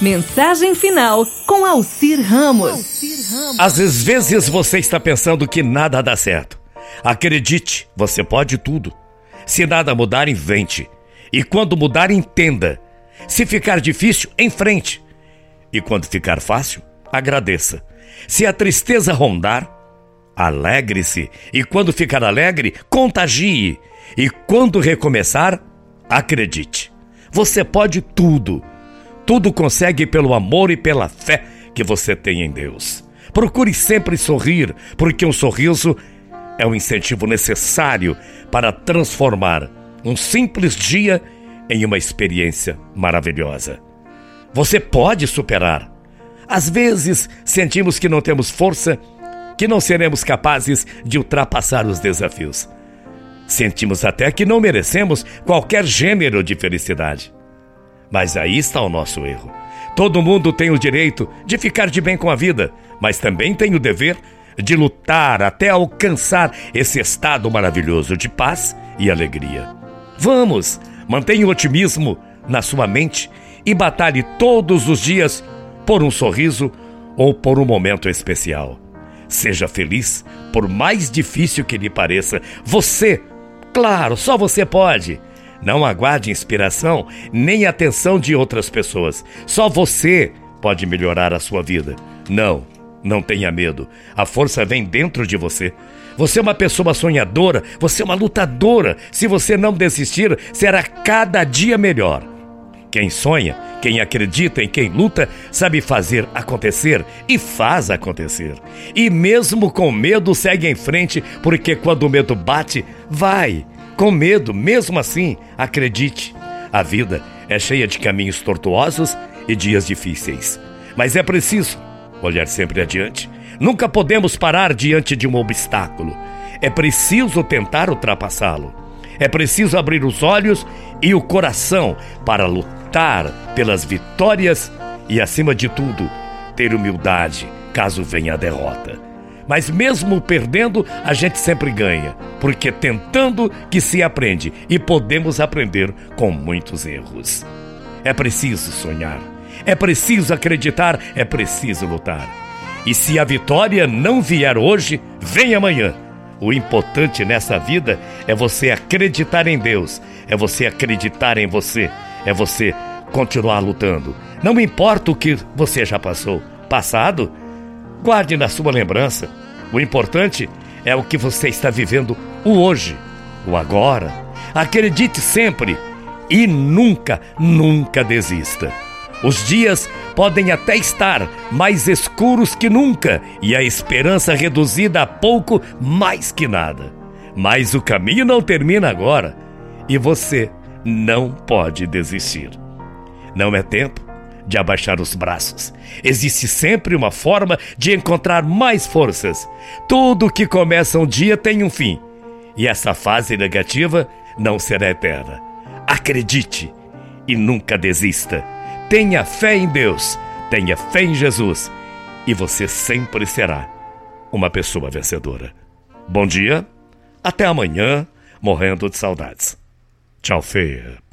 Mensagem final com Alcir Ramos. Às vezes você está pensando que nada dá certo. Acredite, você pode tudo. Se nada mudar, invente. E quando mudar, entenda. Se ficar difícil, enfrente. E quando ficar fácil, agradeça. Se a tristeza rondar, alegre-se. E quando ficar alegre, contagie. E quando recomeçar, acredite. Você pode tudo. Tudo consegue pelo amor e pela fé que você tem em Deus. Procure sempre sorrir, porque um sorriso é um incentivo necessário para transformar um simples dia em uma experiência maravilhosa. Você pode superar. Às vezes sentimos que não temos força, que não seremos capazes de ultrapassar os desafios. Sentimos até que não merecemos qualquer gênero de felicidade. Mas aí está o nosso erro. Todo mundo tem o direito de ficar de bem com a vida, mas também tem o dever de lutar até alcançar esse estado maravilhoso de paz e alegria. Vamos, mantenha o otimismo na sua mente e batalhe todos os dias por um sorriso ou por um momento especial. Seja feliz, por mais difícil que lhe pareça. Você, claro, só você pode. Não aguarde inspiração nem atenção de outras pessoas. Só você pode melhorar a sua vida. Não, não tenha medo. A força vem dentro de você. Você é uma pessoa sonhadora, você é uma lutadora. Se você não desistir, será cada dia melhor. Quem sonha, quem acredita em quem luta, sabe fazer acontecer e faz acontecer. E mesmo com medo, segue em frente, porque quando o medo bate, vai. Com medo, mesmo assim, acredite. A vida é cheia de caminhos tortuosos e dias difíceis. Mas é preciso olhar sempre adiante. Nunca podemos parar diante de um obstáculo. É preciso tentar ultrapassá-lo. É preciso abrir os olhos e o coração para lutar pelas vitórias e, acima de tudo, ter humildade caso venha a derrota. Mas mesmo perdendo, a gente sempre ganha, porque tentando que se aprende e podemos aprender com muitos erros. É preciso sonhar é preciso acreditar, é preciso lutar. E se a vitória não vier hoje, vem amanhã. O importante nessa vida é você acreditar em Deus, é você acreditar em você, é você continuar lutando. Não importa o que você já passou, passado, guarde na sua lembrança. O importante é o que você está vivendo o hoje, o agora. Acredite sempre e nunca, nunca desista. Os dias podem até estar mais escuros que nunca e a esperança reduzida a pouco mais que nada. Mas o caminho não termina agora e você não pode desistir. Não é tempo de abaixar os braços. Existe sempre uma forma de encontrar mais forças. Tudo que começa um dia tem um fim. E essa fase negativa não será eterna. Acredite e nunca desista. Tenha fé em Deus, tenha fé em Jesus e você sempre será uma pessoa vencedora. Bom dia, até amanhã, morrendo de saudades. Tchau, feia.